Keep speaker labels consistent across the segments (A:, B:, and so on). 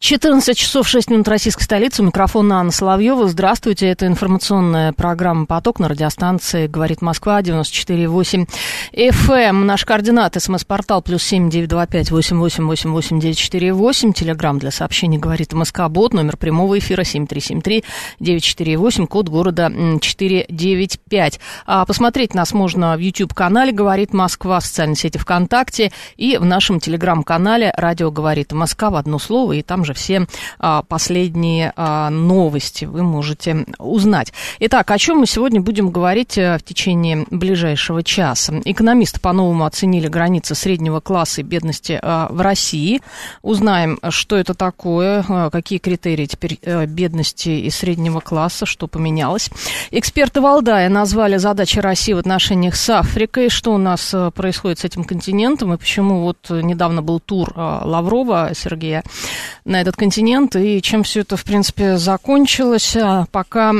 A: 14 часов 6 минут российской столицы. Микрофон Анна Соловьева. Здравствуйте. Это информационная программа «Поток» на радиостанции «Говорит Москва» 94,8 FM. Наш координат. СМС-портал плюс семь девять два пять восемь восемь восемь восемь девять четыре восемь. Телеграмм для сообщений «Говорит МСК Бот». Номер прямого эфира семь три семь три девять четыре восемь. Код города четыре девять пять. А посмотреть нас можно в YouTube-канале «Говорит Москва», в социальной сети ВКонтакте и в нашем телеграм-канале «Радио говорит Москва» в одно слово. И там же все а, последние а, новости вы можете узнать. Итак, о чем мы сегодня будем говорить а, в течение ближайшего часа? Экономисты по-новому оценили границы среднего класса и бедности а, в России. Узнаем, что это такое, какие критерии теперь а, бедности и среднего класса, что поменялось. Эксперты Валдая назвали задачи России в отношениях с Африкой, что у нас а, происходит с этим континентом и почему вот недавно был тур Лаврова Сергея на на этот континент, и чем все это, в принципе, закончилось, а пока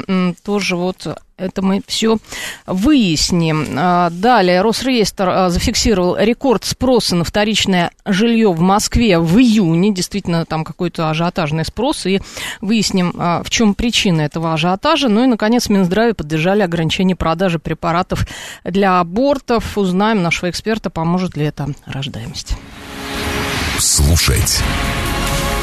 A: тоже вот это мы все выясним. А, далее, Росреестр а, зафиксировал рекорд спроса на вторичное жилье в Москве в июне. Действительно, там какой-то ажиотажный спрос. И выясним, в чем причина этого ажиотажа. Ну и, наконец, Минздраве поддержали ограничение продажи препаратов для абортов. Узнаем нашего эксперта, поможет ли это рождаемости.
B: Слушать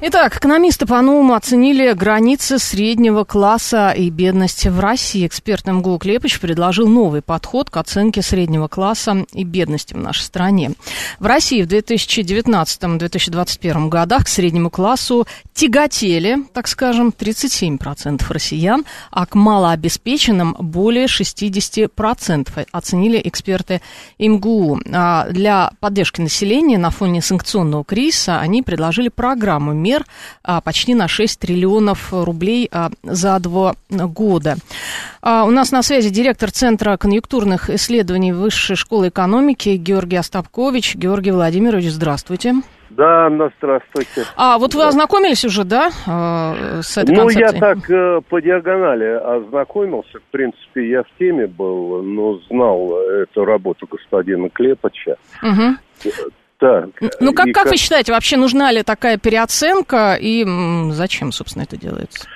A: Итак, экономисты по-новому оценили границы среднего класса и бедности в России. Эксперт МГУ Клепыч предложил новый подход к оценке среднего класса и бедности в нашей стране. В России в 2019-2021 годах к среднему классу тяготели, так скажем, 37% россиян, а к малообеспеченным более 60% оценили эксперты МГУ. А для поддержки населения на фоне санкционного кризиса они предложили программу мер а, почти на 6 триллионов рублей а, за два года. А, у нас на связи директор Центра конъюнктурных исследований Высшей школы экономики Георгий Остапкович. Георгий Владимирович, здравствуйте.
C: Да, Анна, здравствуйте.
A: А, вот вы
C: да.
A: ознакомились уже, да, с этой
C: Ну,
A: концепцией?
C: я так э, по диагонали ознакомился. В принципе, я в теме был, но знал эту работу господина Клепача.
A: Угу.
C: Так.
A: Ну, как, как вы считаете, вообще нужна ли такая переоценка и зачем, собственно, это делается?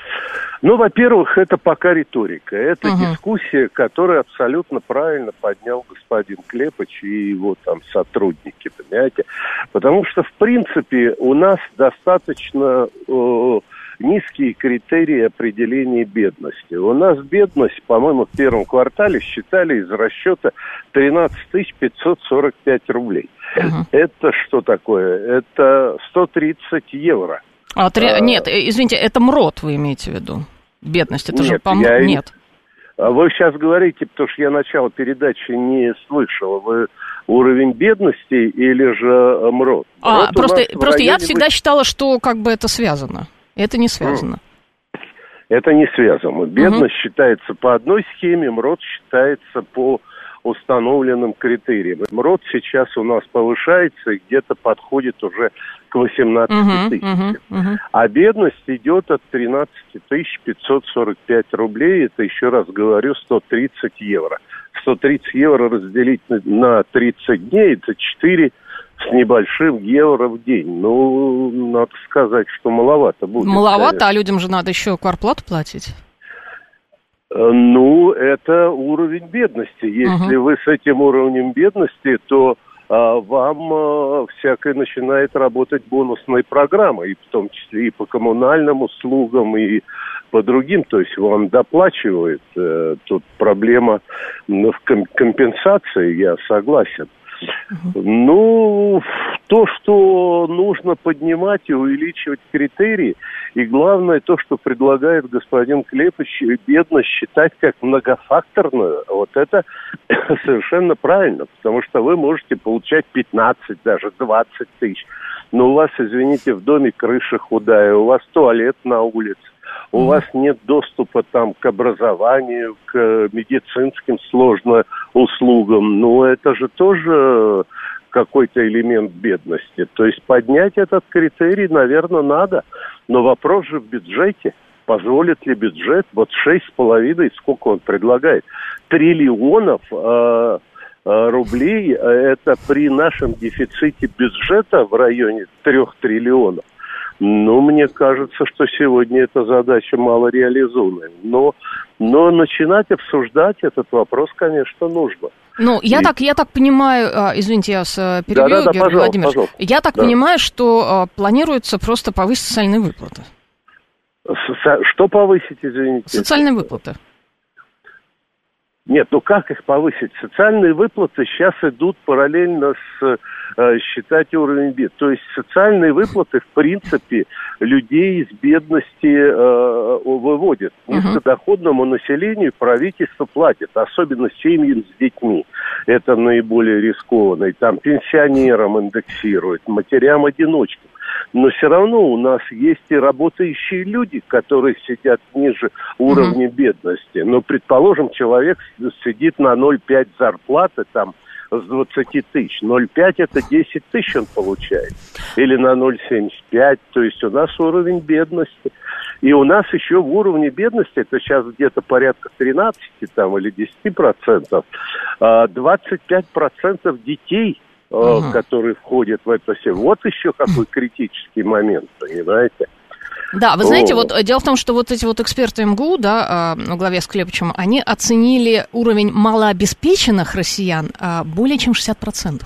C: Ну, во-первых, это пока риторика. Это угу. дискуссия, которую абсолютно правильно поднял господин Клепыч и его там сотрудники, понимаете? Потому что, в принципе, у нас достаточно э, низкие критерии определения бедности. У нас бедность, по-моему, в первом квартале считали из расчета 13 545 рублей. Угу. Это что такое? Это 130 евро.
A: А, три... а, нет, э, извините, это МРОД вы имеете в виду? Бедность, это нет, же по я... Нет.
C: А вы сейчас говорите, потому что я начало передачи не слышал. Вы уровень бедности или же МРОД?
A: А, МРОД просто, просто я всегда считала, что как бы это связано. Это не связано.
C: Это не связано. Бедность угу. считается по одной схеме, МРОД считается по установленным критериям. МРОД сейчас у нас повышается и где-то подходит уже к 18 uh-huh, тысяч. Uh-huh, uh-huh. А бедность идет от 13 тысяч 545 рублей. Это, еще раз говорю, 130 евро. 130 евро разделить на 30 дней, это 4 с небольшим евро в день. Ну, надо сказать, что маловато будет.
A: Маловато, конечно. а людям же надо еще кварплату платить.
C: Э, ну, это уровень бедности. Если uh-huh. вы с этим уровнем бедности, то а, вам а, всякое начинает работать бонусная программа, и в том числе и по коммунальным услугам, и по другим, то есть вам доплачивают. Э, тут проблема в компенсации, я согласен. Ну, то, что нужно поднимать и увеличивать критерии, и главное то, что предлагает господин Клепыч, бедность считать как многофакторную, вот это совершенно правильно, потому что вы можете получать 15, даже 20 тысяч. но у вас, извините, в доме крыша худая, у вас туалет на улице, у вас нет доступа там к образованию, к медицинским сложным услугам. Ну, это же тоже какой-то элемент бедности. То есть поднять этот критерий, наверное, надо. Но вопрос же в бюджете. Позволит ли бюджет вот шесть с половиной, сколько он предлагает, триллионов э, э, рублей, это при нашем дефиците бюджета в районе трех триллионов. Ну, мне кажется, что сегодня эта задача мало реализуемая. Но, но начинать обсуждать этот вопрос, конечно, нужно.
A: Ну, я, и... так, я так понимаю, а, извините, я вас э, перебью, да, да, да, Георгий Владимирович. Пожалуйста. Я так да. понимаю, что а, планируется просто повысить социальные выплаты.
C: Со- что повысить, извините?
A: Социальные выплаты.
C: Нет, ну как их повысить? Социальные выплаты сейчас идут параллельно с считать уровень бед. То есть социальные выплаты, в принципе, людей из бедности э, выводят. Низкодоходному населению правительство платит, особенно семьям с детьми. Это наиболее рискованно. И там пенсионерам индексируют, матерям-одиночкам но все равно у нас есть и работающие люди, которые сидят ниже уровня mm-hmm. бедности. Но, предположим, человек сидит на 0,5 зарплаты там с 20 тысяч. 0,5 это 10 тысяч он получает. Или на 0,75. То есть у нас уровень бедности. И у нас еще в уровне бедности, это сейчас где-то порядка 13 там, или 10 процентов, 25 а процентов детей – угу. которые входят в это все. Вот еще какой критический момент, понимаете?
A: Да, вы знаете, вот дело в том, что вот эти вот эксперты МГУ, да, во главе с Клепичем, они оценили уровень малообеспеченных россиян а, более чем 60%.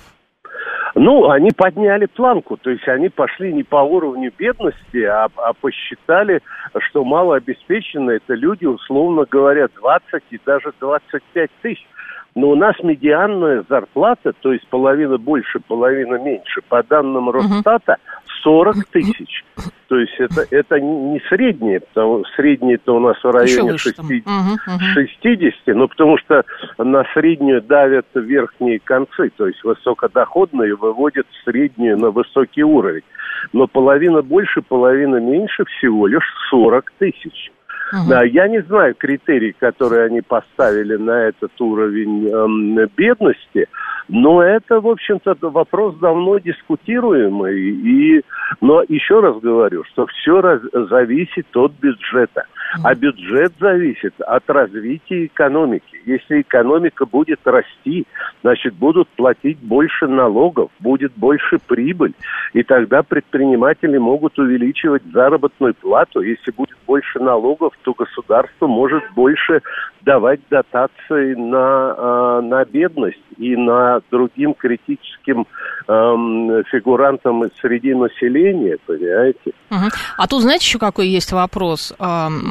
C: Ну, они подняли планку, то есть они пошли не по уровню бедности, а, а посчитали, что малообеспеченные это люди, условно говоря, 20 и даже 25 тысяч. Но у нас медианная зарплата, то есть половина больше, половина меньше, по данным Росстата, 40 тысяч. То есть это, это не среднее, потому среднее-то у нас в районе 60, 60, но потому что на среднюю давят верхние концы, то есть высокодоходные выводят среднюю на высокий уровень. Но половина больше, половина меньше всего лишь 40 тысяч. Uh-huh. Да, я не знаю критерий, которые они поставили на этот уровень эм, бедности, но это, в общем-то, вопрос давно дискутируемый. И, но еще раз говорю, что все раз, зависит от бюджета. А бюджет зависит от развития экономики. Если экономика будет расти, значит, будут платить больше налогов, будет больше прибыль. И тогда предприниматели могут увеличивать заработную плату. Если будет больше налогов, то государство может больше давать дотации на, а, на бедность и на другим критическим эм, фигурантам среди населения, понимаете?
A: А тут, знаете, еще какой есть вопрос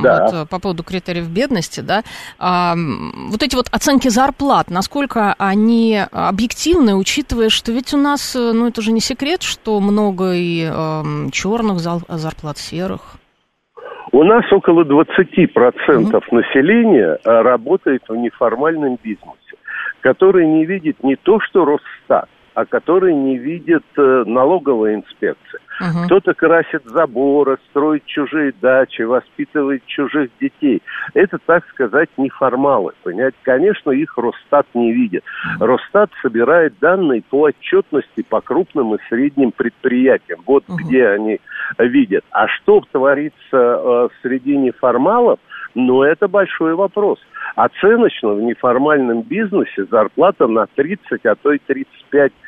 A: да. вот, э, по поводу критериев бедности, да? Эм, вот эти вот оценки зарплат, насколько они объективны, учитывая, что ведь у нас, э, ну это же не секрет, что много и эм, черных зарплат, серых.
C: У нас около 20% mm-hmm. населения э, работает в неформальном бизнесе, который не видит не то, что Росстат, а который не видит э, налоговая инспекция. Uh-huh. Кто-то красит заборы, строит чужие дачи, воспитывает чужих детей. Это, так сказать, неформалы. Понимаете? Конечно, их Росстат не видит. Росстат собирает данные по отчетности по крупным и средним предприятиям. Вот uh-huh. где они видят. А что творится э, среди неформалов, ну, это большой вопрос. Оценочно в неформальном бизнесе зарплата на 30, а то и 35 э,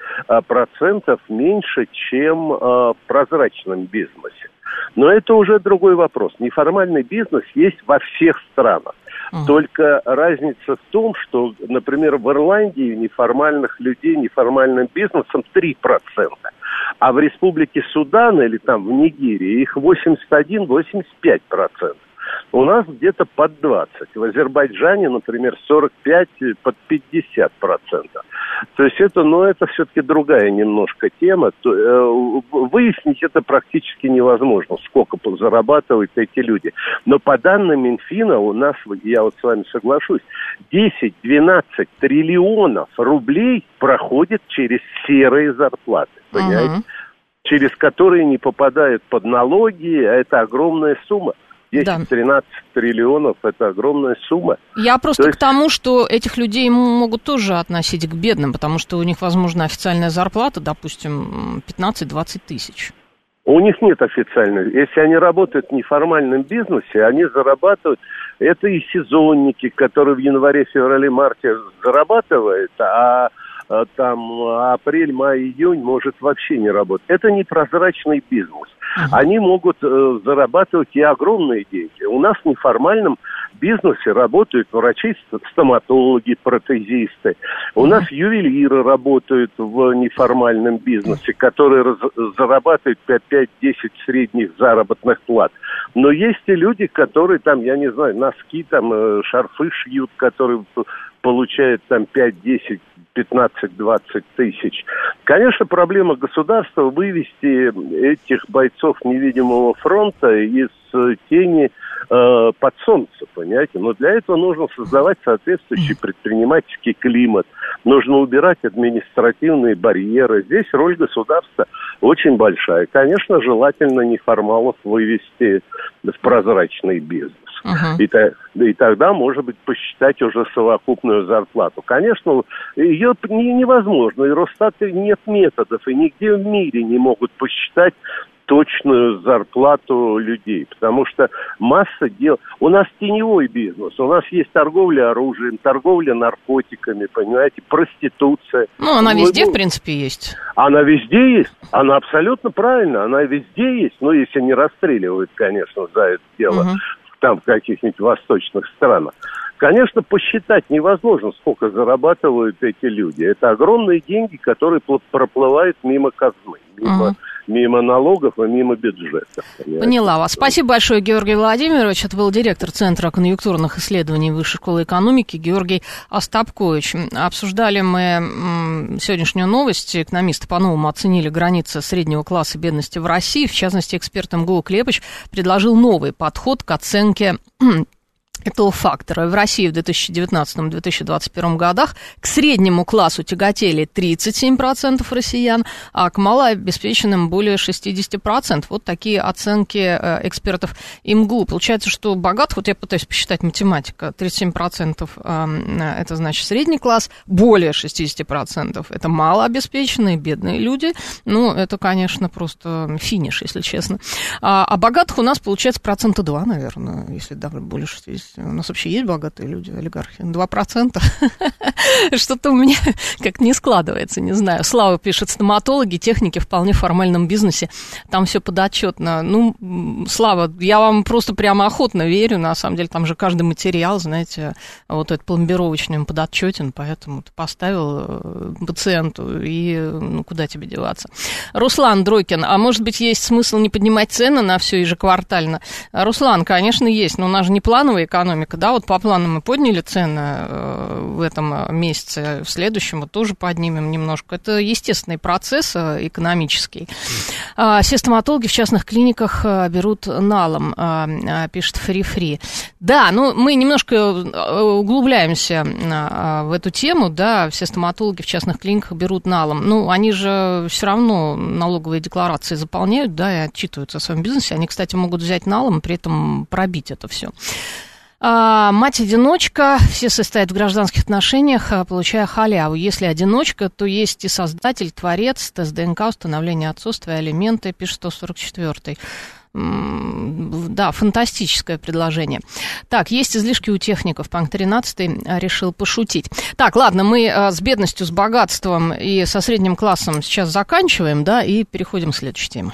C: процентов меньше, чем э, в прозрачном бизнесе. Но это уже другой вопрос. Неформальный бизнес есть во всех странах. Uh-huh. Только разница в том, что, например, в Ирландии неформальных людей неформальным бизнесом 3%, а в Республике Судан или там в Нигерии их 81-85%. У нас где-то под 20. В Азербайджане, например, 45 под 50 процентов. То есть это, ну, это все-таки другая немножко тема. Э, выяснить это практически невозможно, сколько зарабатывают эти люди. Но по данным Минфина у нас, я вот с вами соглашусь, 10-12 триллионов рублей проходит через серые зарплаты. Понимаете? Uh-huh. через которые не попадают под налоги, а это огромная сумма. 10-13 да. триллионов – это огромная сумма.
A: Я просто То есть... к тому, что этих людей могут тоже относить к бедным, потому что у них, возможно, официальная зарплата, допустим, 15-20 тысяч.
C: У них нет официальной. Если они работают в неформальном бизнесе, они зарабатывают. Это и сезонники, которые в январе, феврале, марте зарабатывают, а Э, там апрель, май, июнь может вообще не работать. Это непрозрачный бизнес. Они могут э, зарабатывать и огромные деньги. У нас в неформальном бизнесе работают врачи, стоматологи, протезисты. У нас ювелиры работают в неформальном бизнесе, которые раз, зарабатывают 5-10 средних заработных плат. Но есть и люди, которые там, я не знаю, носки, там, э, шарфы шьют, которые получают там 5-10 15-20 тысяч. Конечно, проблема государства вывести этих бойцов невидимого фронта из тени э, под солнце, понимаете? Но для этого нужно создавать соответствующий предпринимательский климат, нужно убирать административные барьеры. Здесь роль государства очень большая. Конечно, желательно неформалов вывести в прозрачный бизнес. Uh-huh. И, и тогда, может быть, посчитать уже совокупную зарплату. Конечно, ее не, невозможно. И Росстат нет методов, и нигде в мире не могут посчитать точную зарплату людей, потому что масса дел... У нас теневой бизнес, у нас есть торговля оружием, торговля наркотиками, понимаете, проституция.
A: Ну, она везде, Мы... в принципе, есть.
C: Она везде есть, она абсолютно правильно, она везде есть, но если не расстреливают, конечно, за это дело. Угу там в каких-нибудь восточных странах. Конечно, посчитать невозможно, сколько зарабатывают эти люди. Это огромные деньги, которые проплывают мимо казны, мимо, мимо налогов и мимо бюджета.
A: Понимаете? Поняла вас. Спасибо большое, Георгий Владимирович. Это был директор Центра конъюнктурных исследований Высшей школы экономики Георгий Остапкович. Обсуждали мы сегодняшнюю новость. Экономисты по-новому оценили границы среднего класса бедности в России. В частности, эксперт МГУ Клепыч предложил новый подход к оценке этого фактора. В России в 2019-2021 годах к среднему классу тяготели 37% россиян, а к малообеспеченным более 60%. Вот такие оценки э, экспертов ИМГУ. Получается, что богатых, вот я пытаюсь посчитать математика, 37% эм, это значит средний класс, более 60% это малообеспеченные, бедные люди. Ну, это, конечно, просто финиш, если честно. А, а богатых у нас получается процента 2, наверное, если даже более 60 у нас вообще есть богатые люди, олигархи? 2%? Что-то у меня как не складывается, не знаю. Слава пишет, стоматологи, техники в вполне формальном бизнесе, там все подотчетно. Ну, Слава, я вам просто прямо охотно верю, на самом деле, там же каждый материал, знаете, вот этот пломбировочный подотчетен, поэтому ты поставил э, пациенту, и ну, куда тебе деваться. Руслан Дройкин, а может быть, есть смысл не поднимать цены на все ежеквартально? Руслан, конечно, есть, но у нас же не плановая экономика, экономика, да, вот по плану мы подняли цены э, в этом э, месяце, в следующем мы тоже поднимем немножко. Это естественный процесс э, экономический. А, все стоматологи в частных клиниках берут налом, пишет Фри-Фри. Да, ну мы немножко углубляемся в эту тему, да, все стоматологи в частных клиниках берут налом. Ну, они же все равно налоговые декларации заполняют, да, и отчитываются о своем бизнесе. Они, кстати, могут взять налом, при этом пробить это все. А, мать-одиночка, все состоят в гражданских отношениях, а, получая халяву. Если одиночка, то есть и создатель, творец, тест ДНК, установление отцовства алименты, пишет 144 да, фантастическое предложение. Так, есть излишки у техников. Панк 13 а, решил пошутить. Так, ладно, мы с бедностью, с богатством и со средним классом сейчас заканчиваем, да, и переходим к следующей теме.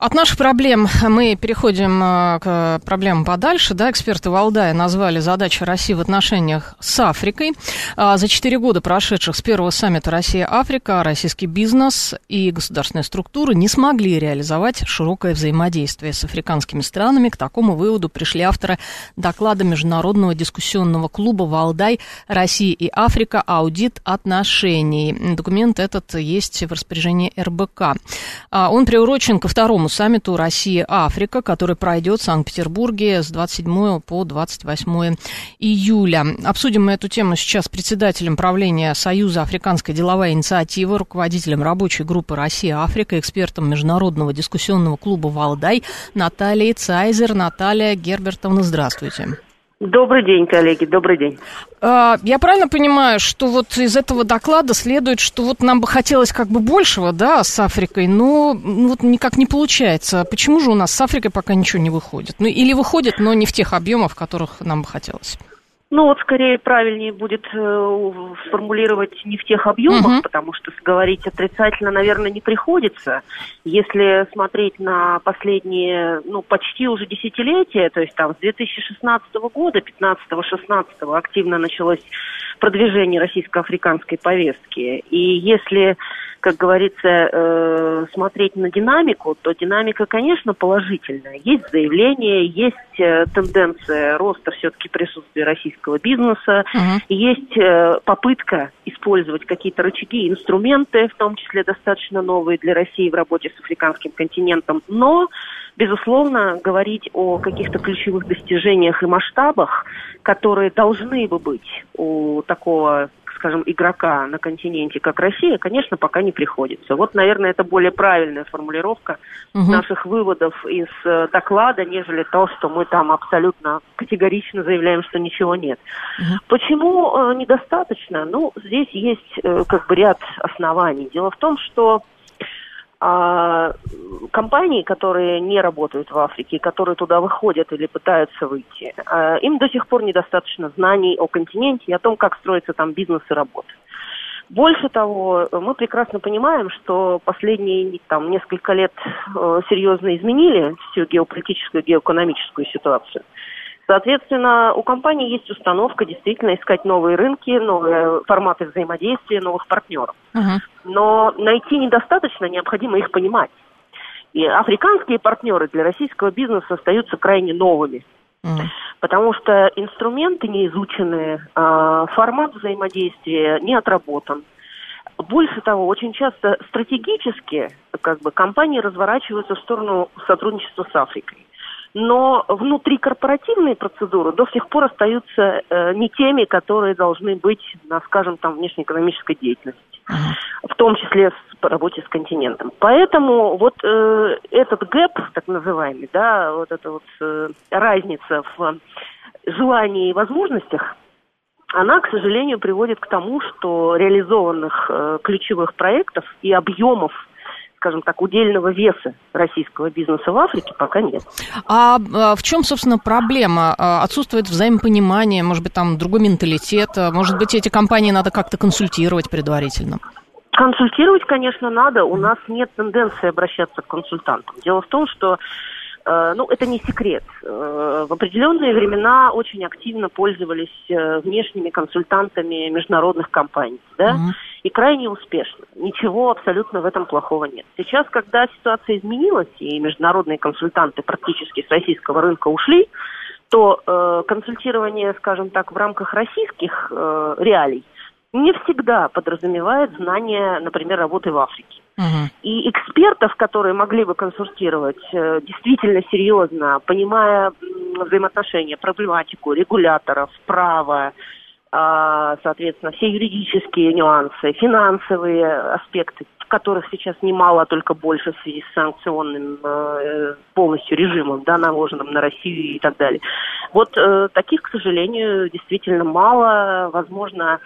A: От наших проблем мы переходим э, к проблемам подальше. Да, эксперты Валдая назвали задачи России в отношениях с Африкой. А, за четыре года, прошедших с первого саммита Россия-Африка, российский бизнес и государственные структуры не смогли реализовать широкое взаимодействие с африканскими странами. К такому выводу пришли авторы доклада Международного дискуссионного клуба «Валдай. Россия и Африка. Аудит отношений». Документ этот есть в распоряжении РБК. А, он приурочен ко второму саммиту Россия-Африка, который пройдет в Санкт-Петербурге с 27 по 28 июля. Обсудим мы эту тему сейчас с председателем правления Союза Африканской деловой инициативы, руководителем рабочей группы Россия-Африка, экспертом Международного дискуссионного клуба «Валдай» Натальей Цайзер. Наталья Гербертовна, здравствуйте.
D: Добрый день, коллеги, добрый день.
A: А, я правильно понимаю, что вот из этого доклада следует, что вот нам бы хотелось как бы большего, да, с Африкой, но ну, вот никак не получается. Почему же у нас с Африкой пока ничего не выходит? Ну, или выходит, но не в тех объемах, которых нам бы хотелось?
D: Ну вот скорее правильнее будет э, сформулировать не в тех объемах, угу. потому что говорить отрицательно, наверное, не приходится. Если смотреть на последние, ну почти уже десятилетия, то есть там с 2016 года, 15-16 активно началось продвижение российско-африканской повестки. И если как говорится, э, смотреть на динамику, то динамика, конечно, положительная. Есть заявления, есть э, тенденция роста все-таки присутствия российского бизнеса, uh-huh. есть э, попытка использовать какие-то рычаги, инструменты, в том числе достаточно новые для России в работе с африканским континентом. Но безусловно, говорить о каких-то ключевых достижениях и масштабах, которые должны бы быть у такого скажем, игрока на континенте, как Россия, конечно, пока не приходится. Вот, наверное, это более правильная формулировка угу. наших выводов из э, доклада, нежели то, что мы там абсолютно категорично заявляем, что ничего нет. Угу. Почему э, недостаточно? Ну, здесь есть э, как бы ряд оснований. Дело в том, что а компании, которые не работают в Африке, которые туда выходят или пытаются выйти, а, им до сих пор недостаточно знаний о континенте и о том, как строится там бизнес и работа. Больше того, мы прекрасно понимаем, что последние там, несколько лет э, серьезно изменили всю геополитическую, геоэкономическую ситуацию. Соответственно, у компании есть установка действительно искать новые рынки, новые форматы взаимодействия, новых партнеров. Uh-huh. Но найти недостаточно, необходимо их понимать. И африканские партнеры для российского бизнеса остаются крайне новыми. Uh-huh. Потому что инструменты не изучены, а формат взаимодействия не отработан. Больше того, очень часто стратегически как бы, компании разворачиваются в сторону сотрудничества с Африкой но внутрикорпоративные процедуры до сих пор остаются э, не теми, которые должны быть на, скажем, там, внешнеэкономической деятельности, в том числе в работе с континентом. Поэтому вот э, этот гэп, так называемый, да, вот эта вот э, разница в желании и возможностях, она, к сожалению, приводит к тому, что реализованных э, ключевых проектов и объемов скажем так, удельного веса российского бизнеса в Африке пока нет.
A: А, а в чем, собственно, проблема? А, отсутствует взаимопонимание, может быть, там другой менталитет, а, может быть, эти компании надо как-то консультировать предварительно?
D: Консультировать, конечно, надо. У нас нет тенденции обращаться к консультантам. Дело в том, что ну, это не секрет. Э, в определенные времена очень активно пользовались э, внешними консультантами международных компаний, да, mm-hmm. и крайне успешно. Ничего абсолютно в этом плохого нет. Сейчас, когда ситуация изменилась, и международные консультанты практически с российского рынка ушли, то э, консультирование, скажем так, в рамках российских э, реалий не всегда подразумевает знание, например, работы в Африке. И экспертов, которые могли бы консультировать э, действительно серьезно, понимая взаимоотношения, проблематику регуляторов, право, а, соответственно, все юридические нюансы, финансовые аспекты, которых сейчас немало, а только больше в связи с санкционным э, полностью режимом, да, наложенным на Россию и так далее. Вот э, таких, к сожалению, действительно мало. Возможно,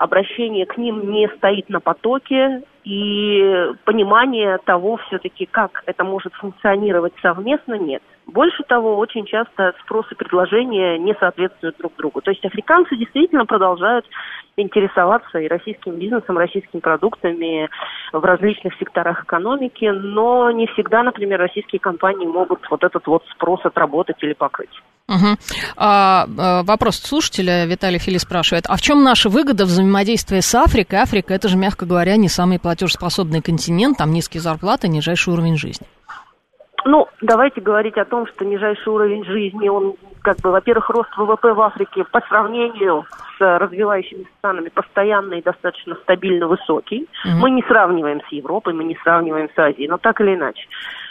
D: обращение к ним не стоит на потоке, и понимание того все-таки, как это может функционировать совместно, нет. Больше того, очень часто спрос и предложение не соответствуют друг другу. То есть африканцы действительно продолжают интересоваться и российским бизнесом, российскими продуктами в различных секторах экономики, но не всегда, например, российские компании могут вот этот вот спрос отработать или покрыть.
A: Угу. А, вопрос слушателя Виталий Фили спрашивает, а в чем наша выгода взаимодействия с Африкой? Африка, это же, мягко говоря, не самый платежеспособный континент, там низкие зарплаты, нижайший уровень жизни.
D: Ну, давайте говорить о том, что нижайший уровень жизни, он, как бы, во-первых, рост ВВП в Африке по сравнению с развивающимися странами постоянно и достаточно стабильно высокий. Mm-hmm. Мы не сравниваем с Европой, мы не сравниваем с Азией, но так или иначе.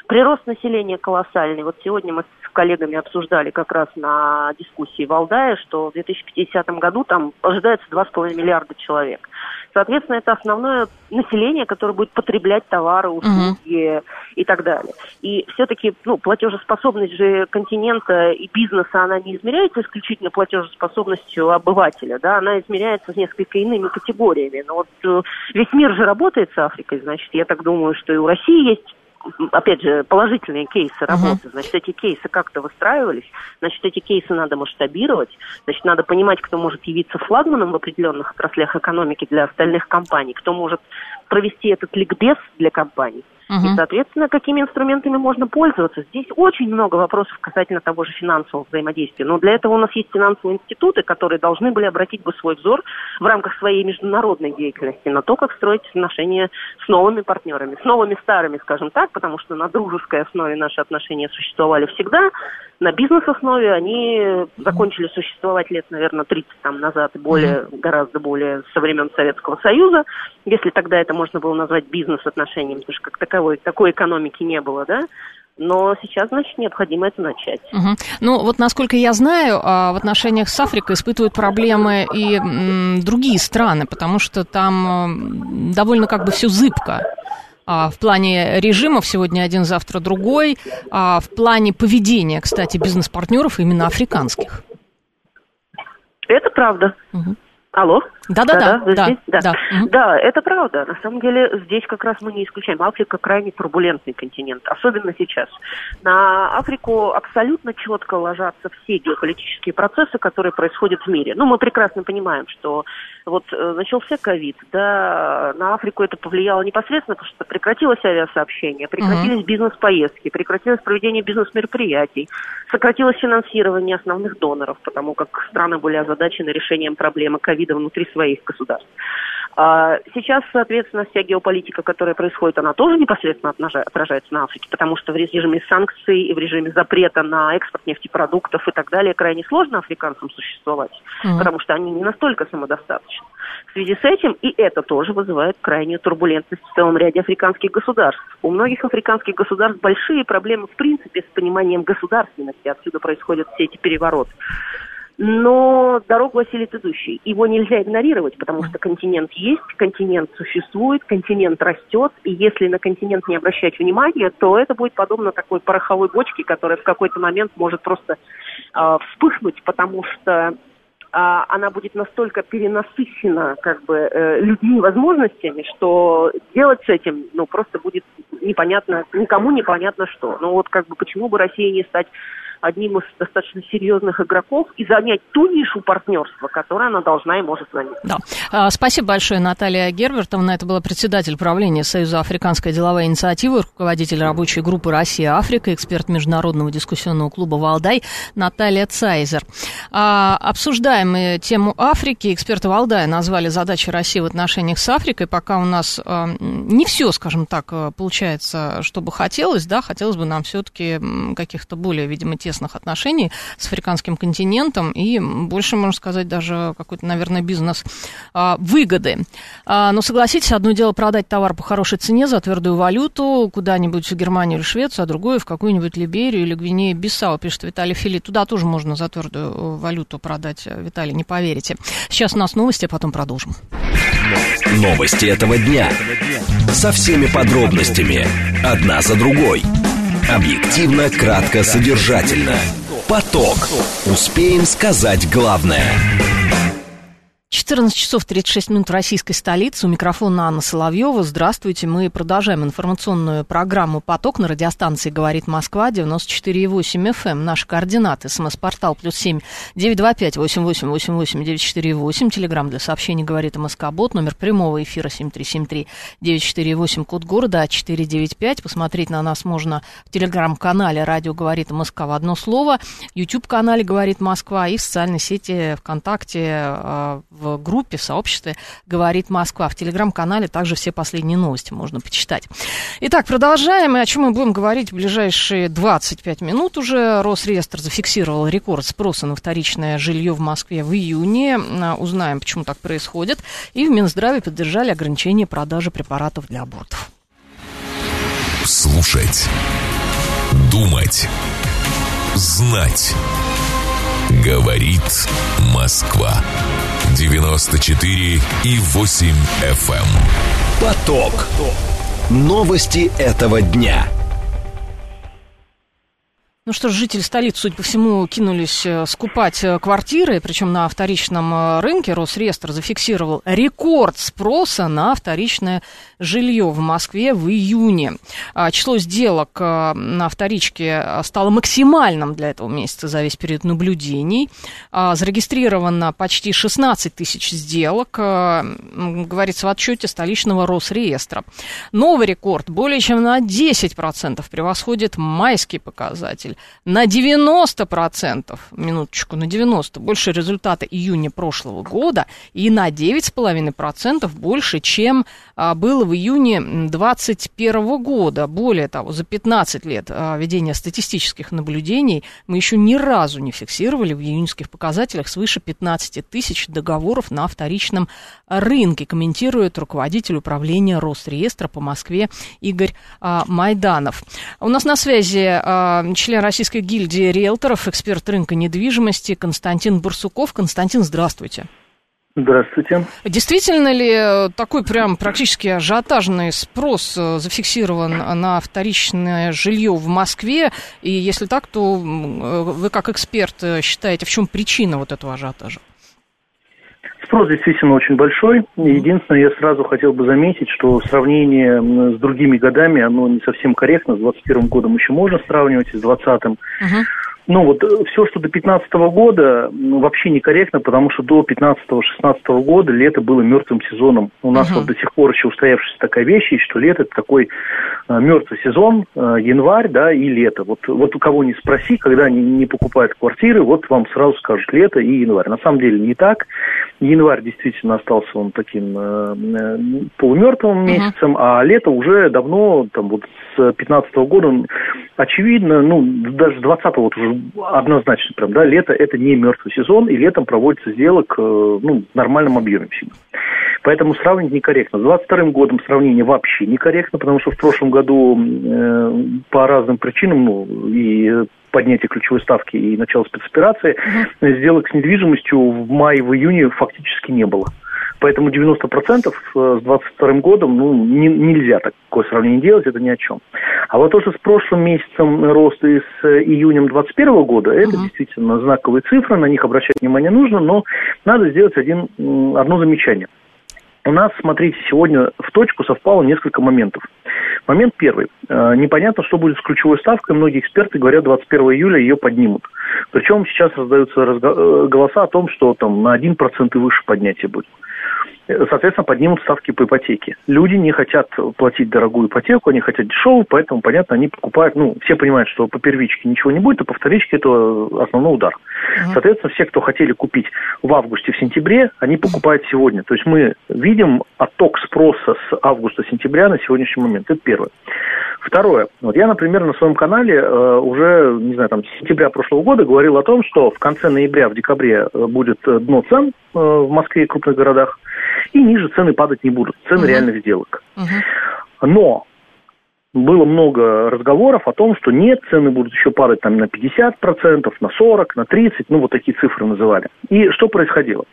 D: Прирост населения колоссальный. Вот сегодня мы с коллегами обсуждали как раз на дискуссии в Алдае, что в 2050 году там ожидается 2,5 миллиарда человек. Соответственно, это основное население, которое будет потреблять товары, услуги угу. и так далее. И все-таки ну, платежеспособность же континента и бизнеса, она не измеряется исключительно платежеспособностью обывателя, да, она измеряется с несколько иными категориями. Но вот э, весь мир же работает с Африкой, значит, я так думаю, что и у России есть опять же, положительные кейсы работы. Uh-huh. Значит, эти кейсы как-то выстраивались, значит, эти кейсы надо масштабировать, значит, надо понимать, кто может явиться флагманом в определенных отраслях экономики для остальных компаний, кто может провести этот ликбез для компаний. Угу. И, соответственно, какими инструментами можно пользоваться. Здесь очень много вопросов касательно того же финансового взаимодействия. Но для этого у нас есть финансовые институты, которые должны были обратить бы свой взор в рамках своей международной деятельности на то, как строить отношения с новыми партнерами, с новыми старыми, скажем так, потому что на дружеской основе наши отношения существовали всегда. На бизнес-основе они закончили существовать лет, наверное, 30 там назад, более, гораздо более со времен Советского Союза, если тогда это можно было назвать бизнес-отношениями, потому что как таковой, такой экономики не было, да, но сейчас, значит, необходимо это начать.
A: Угу. Ну, вот насколько я знаю, а, в отношениях с Африкой испытывают проблемы и другие страны, потому что там довольно как бы все зыбко. А, в плане режимов сегодня один, завтра другой, а в плане поведения, кстати, бизнес-партнеров именно африканских.
D: Это правда. Угу. Алло?
A: Да-да-да.
D: Да, да, да. Да. да, это правда. На самом деле здесь как раз мы не исключаем. Африка крайне турбулентный континент, особенно сейчас. На Африку абсолютно четко ложатся все геополитические процессы, которые происходят в мире. Ну, мы прекрасно понимаем, что вот э, начался ковид, да, на Африку это повлияло непосредственно, потому что прекратилось авиасообщение, прекратились uh-huh. бизнес-поездки, прекратилось проведение бизнес-мероприятий, сократилось финансирование основных доноров, потому как страны были озадачены решением проблемы ковида внутри своих государств. А, сейчас, соответственно, вся геополитика, которая происходит, она тоже непосредственно отражается на Африке, потому что в режиме санкций и в режиме запрета на экспорт нефтепродуктов и так далее крайне сложно африканцам существовать, mm-hmm. потому что они не настолько самодостаточны. В связи с этим и это тоже вызывает крайнюю турбулентность в целом ряде африканских государств. У многих африканских государств большие проблемы в принципе с пониманием государственности, отсюда происходят все эти перевороты но дорогу осилит идущий. Его нельзя игнорировать, потому что континент есть, континент существует, континент растет, и если на континент не обращать внимания, то это будет подобно такой пороховой бочке, которая в какой-то момент может просто э, вспыхнуть, потому что а, она будет настолько перенасыщена как бы э, людьми возможностями, что делать с этим, ну, просто будет непонятно, никому непонятно что. Ну, вот как бы почему бы России не стать одним из достаточно серьезных игроков и занять ту нишу партнерства, которую она должна и может занять.
A: Да. А, спасибо большое, Наталья Гервертовна. Это была председатель правления Союза Африканской деловой инициативы, руководитель рабочей группы «Россия-Африка», эксперт Международного дискуссионного клуба «Валдай» Наталья Цайзер. А, обсуждаем тему Африки. Эксперты Валдая назвали задачи России в отношениях с Африкой. Пока у нас а, не все, скажем так, получается, что бы хотелось, да, хотелось бы нам все-таки каких-то более, видимо, тех тесных отношений с африканским континентом и больше, можно сказать, даже какой-то, наверное, бизнес а, выгоды. А, но согласитесь, одно дело продать товар по хорошей цене за твердую валюту куда-нибудь в Германию или Швецию, а другое в какую-нибудь Либерию или Гвинею Бисау, пишет Виталий Фили. Туда тоже можно за твердую э, валюту продать, Виталий, не поверите. Сейчас у нас новости, а потом продолжим.
B: Новости этого дня. Со всеми подробностями. Одна за другой. Объективно, кратко, содержательно. Поток. Успеем сказать главное.
A: 14 часов 36 минут российской столицы. У микрофона Анна Соловьева. Здравствуйте. Мы продолжаем информационную программу «Поток» на радиостанции «Говорит Москва» 94,8 FM. Эм. Наши координаты. СМС-портал плюс семь девять два пять восемь восемь восемь восемь девять четыре восемь. Телеграмм для сообщений «Говорит МСК-бот». Номер прямого эфира семь три семь три девять четыре восемь. Код города четыре девять пять. Посмотреть на нас можно в телеграм-канале «Радио говорит МСК» в одно слово. YouTube-канале «Говорит Москва» и в социальной сети ВКонтакте э, в группе, в сообществе «Говорит Москва». В телеграм-канале также все последние новости можно почитать. Итак, продолжаем. И о чем мы будем говорить в ближайшие 25 минут уже. Росреестр зафиксировал рекорд спроса на вторичное жилье в Москве в июне. А, узнаем, почему так происходит. И в Минздраве поддержали ограничение продажи препаратов для абортов.
B: Слушать. Думать. Знать. Говорит Москва. 94 и 8 FM. Эм. Поток. Новости этого дня.
A: Ну что ж, жители столицы, судя по всему, кинулись э, скупать э, квартиры, причем на вторичном э, рынке. Росреестр зафиксировал рекорд спроса на вторичное жилье в Москве в июне. А, число сделок на вторичке стало максимальным для этого месяца за весь период наблюдений. А, зарегистрировано почти 16 тысяч сделок, говорится в отчете столичного Росреестра. Новый рекорд более чем на 10% превосходит майский показатель на 90%, минуточку, на 90%, больше результата июня прошлого года и на 9,5% больше, чем а, было в июне 2021 года. Более того, за 15 лет а, ведения статистических наблюдений мы еще ни разу не фиксировали в июньских показателях свыше 15 тысяч договоров на вторичном рынке, комментирует руководитель управления Росреестра по Москве Игорь а, Майданов. У нас на связи член Российской гильдии риэлторов, эксперт рынка недвижимости Константин Барсуков. Константин, здравствуйте.
E: Здравствуйте.
A: Действительно ли такой прям практически ажиотажный спрос э, зафиксирован на вторичное жилье в Москве? И если так, то э, вы как эксперт э, считаете, в чем причина вот этого ажиотажа?
E: Спрос действительно очень большой. Единственное, я сразу хотел бы заметить, что сравнение с другими годами, оно не совсем корректно. С 2021 годом еще можно сравнивать, и с 2020. Uh-huh. Ну вот э, все, что до 2015 года, ну, вообще некорректно, потому что до 2015-2016 года лето было мертвым сезоном. У нас uh-huh. вот до сих пор еще устоявшаяся такая вещь, что лето это такой э, мертвый сезон, э, январь, да, и лето. Вот, вот у кого не спроси, когда они не покупают квартиры, вот вам сразу скажут лето и январь. На самом деле не так. Январь действительно остался он таким э, э полумертвым месяцем, uh-huh. а лето уже давно, там вот с 2015 года, очевидно, ну, даже с 20 вот уже однозначно прям, да, лето это не мертвый сезон, и летом проводится сделок, э, ну, в нормальном объеме всегда. Поэтому сравнить некорректно. С 22 годом сравнение вообще некорректно, потому что в прошлом году э, по разным причинам, ну, и поднятие ключевой ставки и начало спецоперации, uh-huh. сделок с недвижимостью в мае, в июне фактически не было. Поэтому 90% с 22 годом ну, не, нельзя такое сравнение делать, это ни о чем. А вот то, что с прошлым месяцем рост и с июнем 2021 года, это uh-huh. действительно знаковые цифры, на них обращать внимание нужно, но надо сделать один, одно замечание. У нас, смотрите, сегодня в точку совпало несколько моментов. Момент первый. Э, непонятно, что будет с ключевой ставкой. Многие эксперты говорят, 21 июля ее поднимут. Причем сейчас раздаются э, голоса о том, что там на 1% и выше поднятие будет соответственно, поднимут ставки по ипотеке. Люди не хотят платить дорогую ипотеку, они хотят дешевую, поэтому, понятно, они покупают, ну, все понимают, что по первичке ничего не будет, а по вторичке это основной удар. Соответственно, все, кто хотели купить в августе, в сентябре, они покупают сегодня. То есть мы видим отток спроса с августа-сентября на сегодняшний момент. Это первое. Второе. Вот я, например, на своем канале э, уже, не знаю, там, с сентября прошлого года говорил о том, что в конце ноября, в декабре э, будет э, дно цен э, в Москве и крупных городах, и ниже цены падать не будут. Цены угу. реальных сделок. Угу. Но было много разговоров о том, что нет, цены будут еще падать там на 50%, на 40%, на 30%, ну вот такие цифры называли. И что происходило?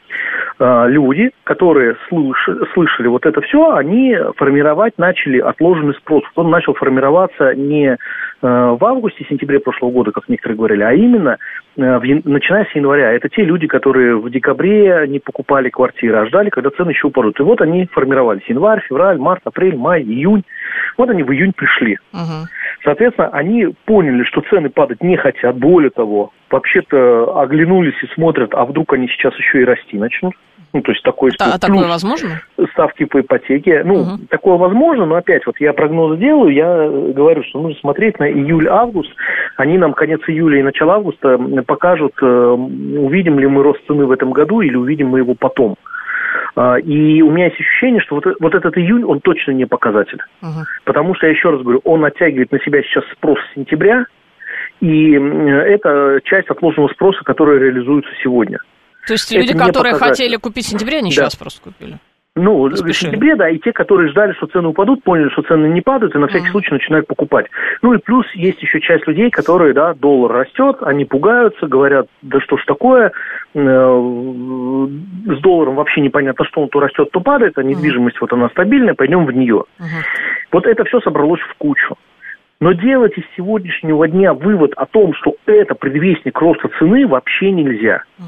E: А, люди, которые слышали, слышали вот это все, они формировать начали отложенный спрос. Он начал формироваться не в августе-сентябре прошлого года, как некоторые говорили, а именно в, начиная с января. Это те люди, которые в декабре не покупали квартиры, а ждали, когда цены еще упадут. И вот они формировались. Январь, февраль, март, апрель, май, июнь. Вот они в июнь пришли. Угу. Соответственно, они поняли, что цены падать не хотят. Более того, вообще-то оглянулись и смотрят, а вдруг они сейчас еще и расти начнут. Ну, то есть такой
A: а, а такое возможно?
E: Ставки по ипотеке. Ну, угу. такое возможно, но опять, вот я прогноз делаю, я говорю, что нужно смотреть на июль-август. Они нам конец июля и начало августа покажут, э, увидим ли мы рост цены в этом году или увидим мы его потом. А, и у меня есть ощущение, что вот, вот этот июнь, он точно не показатель. Угу. Потому что, я еще раз говорю, он оттягивает на себя сейчас спрос с сентября, и это часть отложенного спроса, который реализуется сегодня.
A: То есть люди, которые хотели купить в сентябре, они да. сейчас просто купили?
E: Ну, в сентябре, да, и те, которые ждали, что цены упадут, поняли, что цены не падают, и на всякий mm. случай начинают покупать. Ну и плюс есть еще часть людей, которые, да, доллар растет, они пугаются, говорят, да что ж такое, э, с долларом вообще непонятно, что он то растет, то падает, а недвижимость mm. вот она стабильная, пойдем в нее. Mm-hmm. Вот это все собралось в кучу. Но делать из сегодняшнего дня вывод о том, что это предвестник роста цены, вообще нельзя. Mm.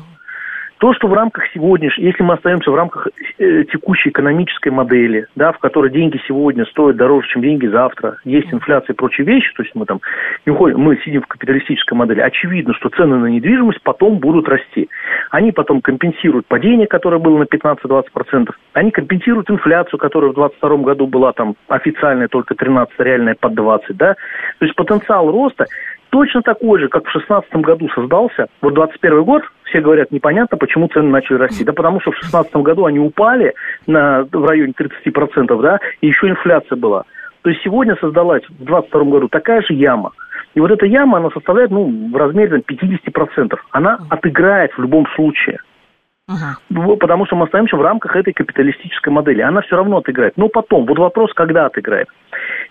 E: То, что в рамках сегодняшней, если мы остаемся в рамках э, текущей экономической модели, да, в которой деньги сегодня стоят дороже, чем деньги завтра, есть инфляция и прочие вещи, то есть мы там не уходим, мы сидим в капиталистической модели, очевидно, что цены на недвижимость потом будут расти. Они потом компенсируют падение, которое было на 15-20%, они компенсируют инфляцию, которая в 2022 году была там официальная только 13, реальная под 20, да. То есть потенциал роста точно такой же, как в 2016 году создался. Вот 2021 год, все говорят, непонятно, почему цены начали расти. Да потому что в 2016 году они упали на, в районе 30%, да, и еще инфляция была. То есть сегодня создалась в 2022 году такая же яма. И вот эта яма, она составляет, ну, в размере там, 50%. Она отыграет в любом случае. Ага. Потому что мы остаемся в рамках этой капиталистической модели. Она все равно отыграет. Но потом, вот вопрос, когда отыграет.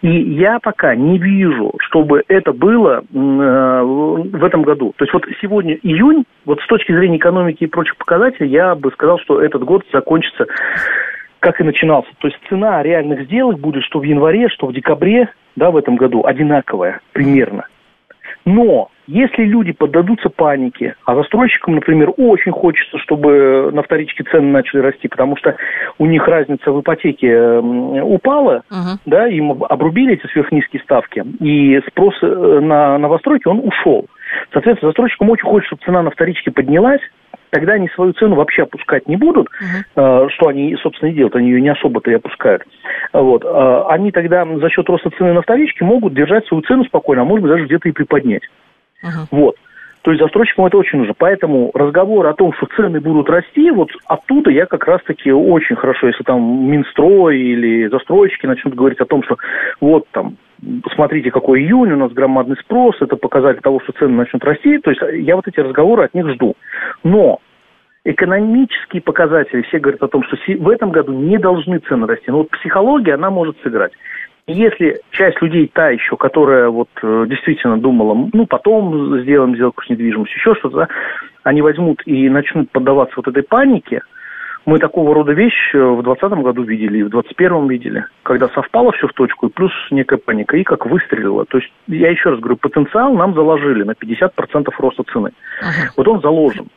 E: И я пока не вижу, чтобы это было э, в этом году. То есть вот сегодня июнь, вот с точки зрения экономики и прочих показателей, я бы сказал, что этот год закончится как и начинался. То есть цена реальных сделок будет что в январе, что в декабре, да, в этом году одинаковая примерно. Но если люди поддадутся панике, а застройщикам, например, очень хочется, чтобы на вторичке цены начали расти, потому что у них разница в ипотеке упала, uh-huh. да, им обрубили эти сверхнизкие ставки, и спрос э, на новостройки, он ушел. Соответственно, застройщикам очень хочется, чтобы цена на вторичке поднялась, тогда они свою цену вообще опускать не будут, uh-huh. что они, собственно, и делают, они ее не особо-то и опускают. Вот. Э, они тогда за счет роста цены на вторичке могут держать свою цену спокойно, а может быть даже где-то и приподнять. Uh-huh. Вот. То есть застройщикам это очень нужно. Поэтому разговор о том, что цены будут расти, вот оттуда я как раз-таки очень хорошо, если там Минстрой или застройщики начнут говорить о том, что вот там посмотрите, какой июнь, у нас громадный спрос, это показатель того, что цены начнут расти. То есть я вот эти разговоры от них жду. Но экономические показатели, все говорят о том, что в этом году не должны цены расти. Но вот психология, она может сыграть. Если часть людей та еще, которая вот э, действительно думала, ну, потом сделаем сделку с недвижимостью, еще что-то, они возьмут и начнут поддаваться вот этой панике, мы такого рода вещь э, в 2020 году видели и в 2021 видели, когда совпало все в точку, и плюс некая паника, и как выстрелило. То есть, я еще раз говорю, потенциал нам заложили на 50% роста цены. Ага. Вот он заложен.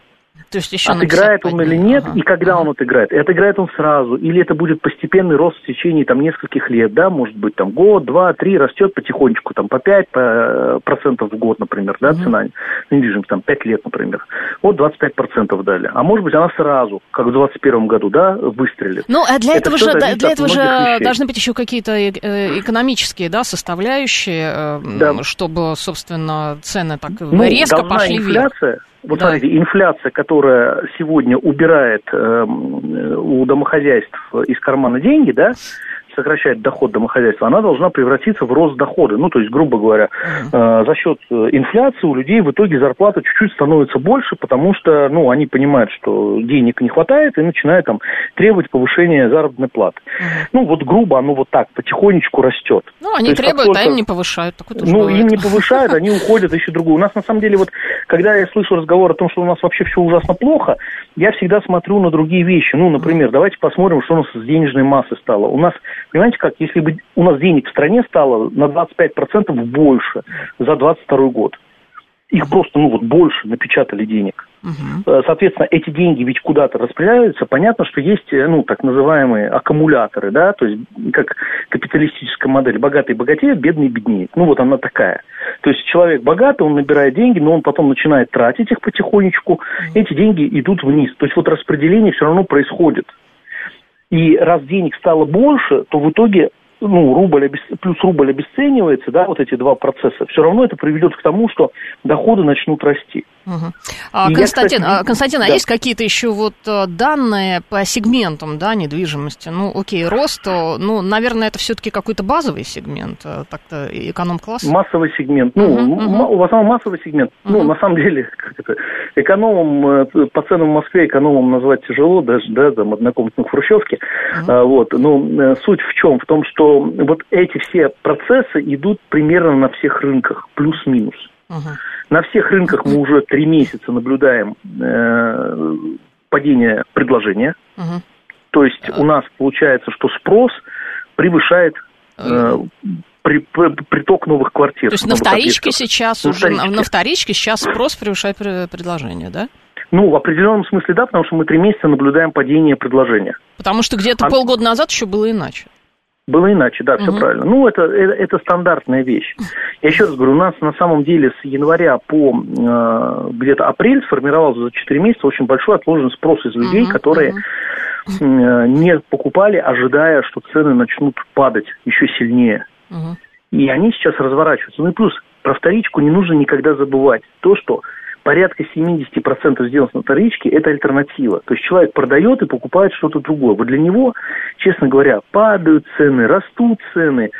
E: То есть еще отыграет он или нет, ага. и когда ага. он отыграет. И отыграет он сразу, или это будет постепенный рост в течение там нескольких лет, да, может быть там год, два, три, растет потихонечку, там по 5 по, э, процентов в год, например, да, ага. цена недвижимости, там 5 лет, например. Вот 25 процентов дали. А может быть она сразу, как в 2021 году, да, выстрелит.
A: Ну, а для это этого же, для этого же должны быть еще какие-то э, экономические, да, составляющие, э, да. чтобы, собственно, цены так ну, резко пошли
E: инфляция,
A: вверх.
E: Вот да. смотрите, инфляция, которая сегодня убирает э, у домохозяйств из кармана деньги, да, сокращает доход домохозяйства, она должна превратиться в рост дохода. Ну, то есть, грубо говоря, э, за счет э, инфляции у людей в итоге зарплата чуть-чуть становится больше, потому что, ну, они понимают, что денег не хватает и начинают там требовать повышения заработной платы. Ну, вот грубо оно вот так потихонечку растет.
A: Ну, они есть, требуют, а им не повышают.
E: ну, бывает. им не повышают, они уходят, ищут другую. У нас, на самом деле, вот, когда я слышу разговор о том, что у нас вообще все ужасно плохо, я всегда смотрю на другие вещи. Ну, например, давайте посмотрим, что у нас с денежной массой стало. У нас Понимаете как, если бы у нас денег в стране стало на 25% больше за 22 год, их просто, ну вот, больше напечатали денег. Угу. Соответственно, эти деньги ведь куда-то распределяются. Понятно, что есть, э, ну, так называемые аккумуляторы, да, то есть как капиталистическая модель. Богатые богатеют, бедные беднеют. Ну, вот она такая. То есть человек богатый, он набирает деньги, но он потом начинает тратить их потихонечку. Угу. Эти деньги идут вниз. То есть вот распределение все равно происходит. И раз денег стало больше, то в итоге ну, рубль обес... плюс рубль обесценивается, да, вот эти два процесса, все равно это приведет к тому, что доходы начнут расти.
A: Угу. А, Константин, я, кстати, Константин, а да. есть какие-то еще вот э, данные по сегментам, да, недвижимости? Ну, окей, рост, ну, наверное, это все-таки какой-то базовый сегмент, э, так-то эконом-класс?
E: Массовый сегмент, ну, угу, угу. в основном массовый сегмент. Угу. Ну, на самом деле, как это, экономом, э, по ценам в Москве экономом назвать тяжело, даже, да, там, однокомнатных хрущевки, угу. а, вот, но суть в чем? В том, что вот эти все процессы идут примерно на всех рынках, плюс-минус. Угу. На всех рынках мы уже три месяца наблюдаем э, падение предложения. Угу. То есть у нас получается, что спрос превышает э, при, при, приток новых квартир.
A: То есть на вторичке сейчас на уже вторичке. на вторичке сейчас спрос превышает предложение, да?
E: Ну, в определенном смысле да, потому что мы три месяца наблюдаем падение предложения.
A: Потому что где-то а... полгода назад еще было иначе.
E: Было иначе, да, все угу. правильно. Ну, это, это, это стандартная вещь. Я еще раз говорю, у нас на самом деле с января по э, где-то апрель сформировался за 4 месяца очень большой отложенный спрос из людей, угу, которые угу. Э, не покупали, ожидая, что цены начнут падать еще сильнее. Угу. И они сейчас разворачиваются. Ну и плюс про вторичку не нужно никогда забывать то, что порядка 70% сделок на вторичке – это альтернатива. То есть человек продает и покупает что-то другое. Вот для него, честно говоря, падают цены, растут цены.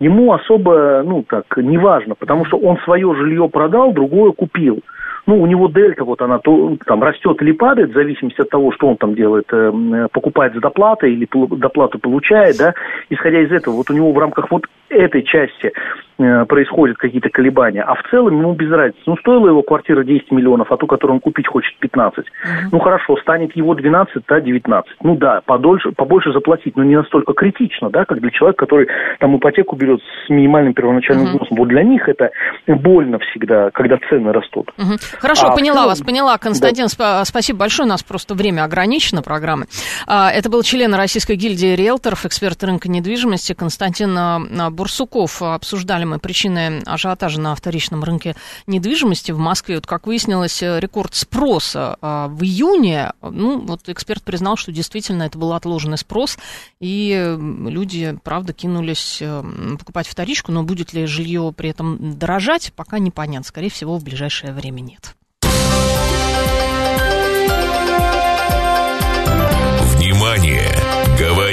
E: Ему особо, ну, так, не важно, потому что он свое жилье продал, другое купил ну, у него дельта, вот она то, там растет или падает, в зависимости от того, что он там делает, э, покупает за доплатой или доплату получает, да, исходя из этого, вот у него в рамках вот этой части э, происходят какие-то колебания, а в целом ему без разницы. Ну, стоила его квартира 10 миллионов, а ту, которую он купить хочет 15. Uh-huh. Ну, хорошо, станет его 12, да, 19. Ну, да, подольше, побольше заплатить, но не настолько критично, да, как для человека, который там ипотеку берет с минимальным первоначальным uh-huh. взносом. Вот для них это больно всегда, когда цены растут.
A: Uh-huh. Хорошо, а, поняла вас, поняла. Константин, да. спасибо большое. У нас просто время ограничено программы. А, это был член Российской гильдии риэлторов, эксперт рынка недвижимости Константин а, Бурсуков. Обсуждали мы причины ажиотажа на вторичном рынке недвижимости в Москве. Вот, как выяснилось, рекорд спроса в июне. Ну, вот эксперт признал, что действительно это был отложенный спрос, и люди, правда, кинулись э, покупать вторичку, но будет ли жилье при этом дорожать, пока непонятно. Скорее всего, в ближайшее время нет.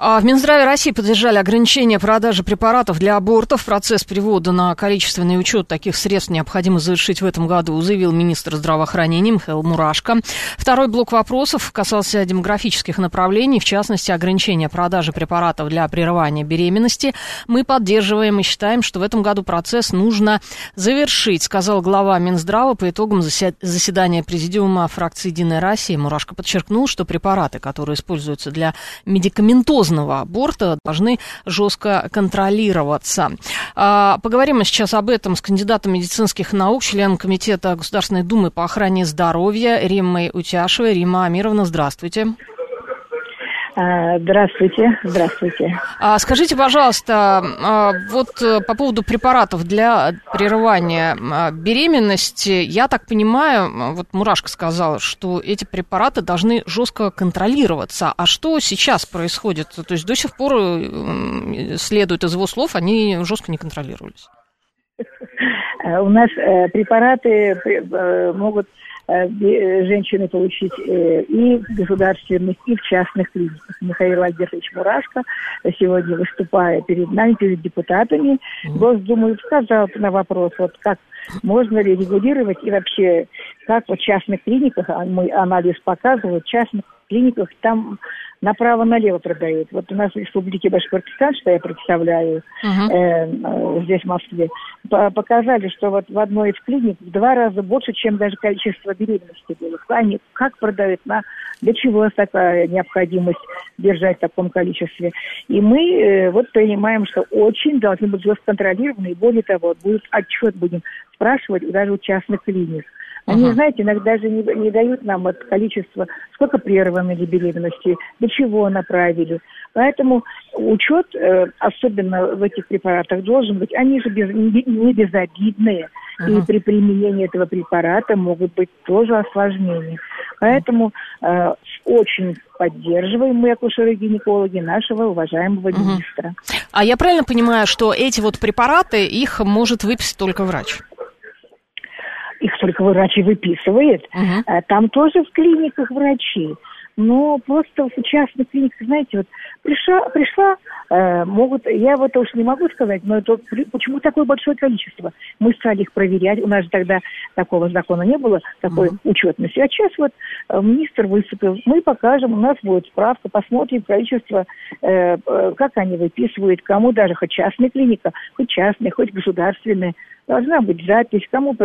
A: в Минздраве России поддержали ограничение продажи препаратов для абортов. Процесс перевода на количественный учет таких средств необходимо завершить в этом году, заявил министр здравоохранения Михаил Мурашко. Второй блок вопросов касался демографических направлений, в частности, ограничения продажи препаратов для прерывания беременности. Мы поддерживаем и считаем, что в этом году процесс нужно завершить, сказал глава Минздрава по итогам заседания президиума фракции «Единая Россия». Мурашко подчеркнул, что препараты, которые используются для медикаментозного позднего аборта должны жестко контролироваться. А, поговорим мы сейчас об этом с кандидатом медицинских наук, членом Комитета Государственной Думы по охране здоровья Риммой Утяшевой. Рима Амировна, здравствуйте.
F: А, здравствуйте, здравствуйте.
A: А, скажите, пожалуйста, а, вот э, по поводу препаратов для прерывания беременности, я так понимаю, вот Мурашка сказал, что эти препараты должны жестко контролироваться. А что сейчас происходит? То есть до сих пор э, следует из его слов, они жестко не контролировались.
F: У нас э, препараты могут Э, э, женщины получить э, и в государственных, и в частных клиниках. Михаил Альбертович Мурашко сегодня, выступая перед нами, перед депутатами Госдумы, сказал на вопрос, вот как можно ли регулировать и вообще, как в частных клиниках, а мой анализ показывает, частных клиниках там направо-налево продают. Вот у нас в Республике Башкортостан, что я представляю uh-huh. э, здесь, в Москве, показали, что вот в одной из клиник в два раза больше, чем даже количество беременности было. Они как продают, на, для чего такая необходимость держать в таком количестве. И мы э, вот понимаем, что очень должны быть жестко контролированы, и более того, будет отчет будем спрашивать даже у частных клиник. Они, uh-huh. знаете, иногда даже не, не дают нам вот количество, сколько прерваны ли беременности, для чего направили. Поэтому учет, э, особенно в этих препаратах, должен быть, они же без, не, не безобидные. Uh-huh. И при применении этого препарата могут быть тоже осложнения. Поэтому э, очень поддерживаем мы, акушеры-гинекологи, нашего уважаемого министра.
A: А я правильно понимаю, что эти вот препараты, их может выписать только врач?
F: Их только врач и выписывает. Uh-huh. Там тоже в клиниках врачи. Но просто в частных клиниках, знаете, вот пришла, пришла э, могут, я вот уж не могу сказать, но это почему такое большое количество? Мы стали их проверять, у нас же тогда такого закона не было, такой uh-huh. учетности. А сейчас вот э, министр выступил, мы покажем, у нас будет справка, посмотрим количество, э, э, как они выписывают, кому даже хоть частная клиника, хоть частная, хоть государственная, Должна быть запись, кому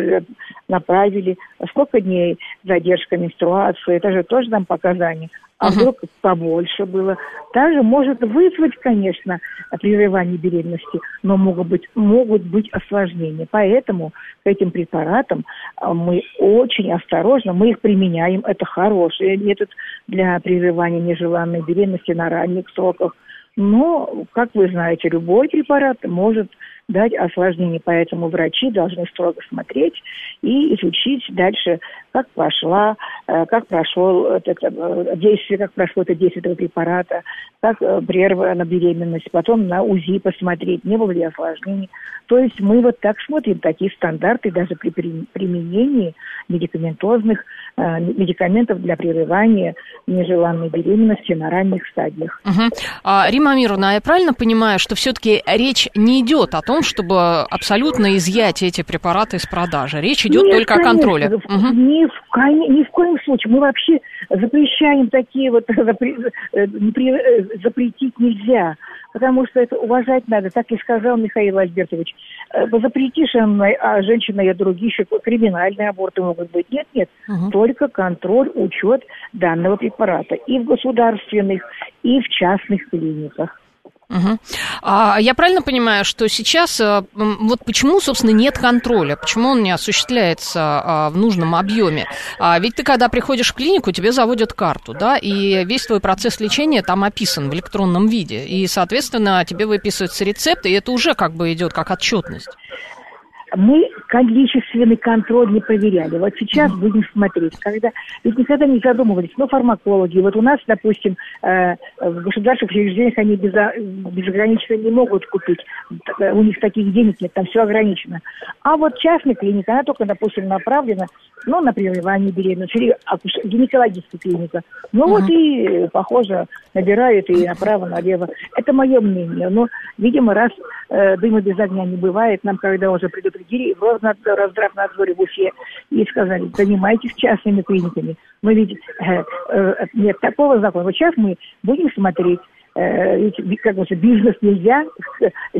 F: направили, сколько дней задержка менструации, это же тоже там показания. А uh-huh. вдруг побольше было. Также может вызвать, конечно, прерывание беременности, но могут быть, могут быть осложнения. Поэтому к этим препаратам а, мы очень осторожно, мы их применяем. Это хороший метод для прерывания нежеланной беременности на ранних сроках. Но, как вы знаете, любой препарат может дать осложнение, поэтому врачи должны строго смотреть и изучить дальше, как прошла, э, как прошел это э, действие, как прошло это действие этого препарата, как э, прервана беременность, потом на УЗИ посмотреть, не было ли осложнений. То есть мы вот так смотрим такие стандарты даже при применении медикаментозных медикаментов для прерывания нежеланной беременности на ранних стадиях.
A: Угу. А, Рима Амировна, я правильно понимаю, что все-таки речь не идет о том, чтобы абсолютно изъять эти препараты из продажи? Речь идет Нет, только конечно, о контроле.
F: Угу. Ни, в, ни в коем случае. Мы вообще запрещаем такие вот, запре, э, э, запретить нельзя потому что это уважать надо, так и сказал Михаил Альбертович. Э, запретишь, а женщина и другие еще криминальные аборты могут быть. Нет, нет, угу. только контроль, учет данного препарата и в государственных, и в частных клиниках.
A: Угу. А я правильно понимаю, что сейчас э, вот почему, собственно, нет контроля, почему он не осуществляется а, в нужном объеме? А ведь ты, когда приходишь в клинику, тебе заводят карту, да, и весь твой процесс лечения там описан в электронном виде, и, соответственно, тебе выписывается рецепт, и это уже как бы идет как отчетность
F: мы количественный контроль не проверяли. Вот сейчас будем смотреть. Когда, ведь никогда не задумывались, но фармакологи, вот у нас, допустим, э, в государственных учреждениях они безо, безограниченно не могут купить. У них таких денег нет, там все ограничено. А вот частная клиника, она только, допустим, направлена ну, на прерывание беременности, или гинекологическая клиника. Ну вот и, похоже, набирают и направо-налево. Это мое мнение. Но, видимо, раз э, дыма без огня не бывает, нам, когда уже предупредили, в Росздравнадзоре в Уфе и сказали, занимайтесь частными клиниками. Мы ведь э, э, нет такого закона. Вот сейчас мы будем смотреть э, как бы бизнес нельзя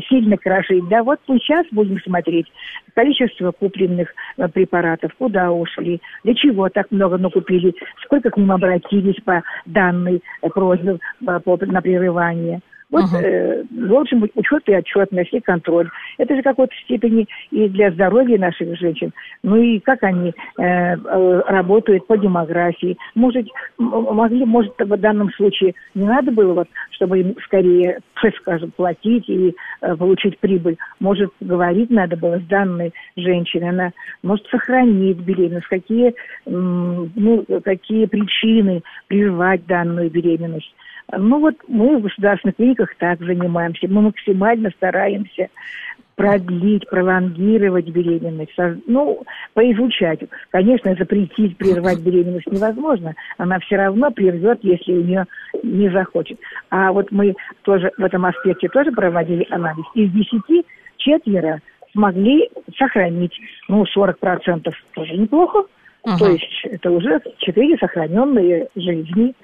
F: сильно крошить. Да, вот сейчас будем смотреть количество купленных препаратов, куда ушли, для чего так много накупили, сколько к ним обратились по данной просьбе на прерывание. Вот uh-huh. э, должен быть учет и отчетность, и контроль. Это же в какой-то степени и для здоровья наших женщин. Ну и как они э, э, работают по демографии. Может, могли, может, в данном случае не надо было, вот, чтобы им скорее, скажем, платить и э, получить прибыль. Может, говорить надо было с данной женщиной. Она может сохранить беременность. Какие, ну, какие причины прервать данную беременность. Ну вот мы в государственных клиниках так занимаемся. Мы максимально стараемся продлить, пролонгировать беременность, ну, поизучать. Конечно, запретить, прервать беременность невозможно. Она все равно прервет, если у нее не захочет. А вот мы тоже в этом аспекте тоже проводили анализ. Из десяти четверо смогли сохранить, ну, 40% тоже неплохо. Uh-huh. То есть это уже четыре сохраненные жизни.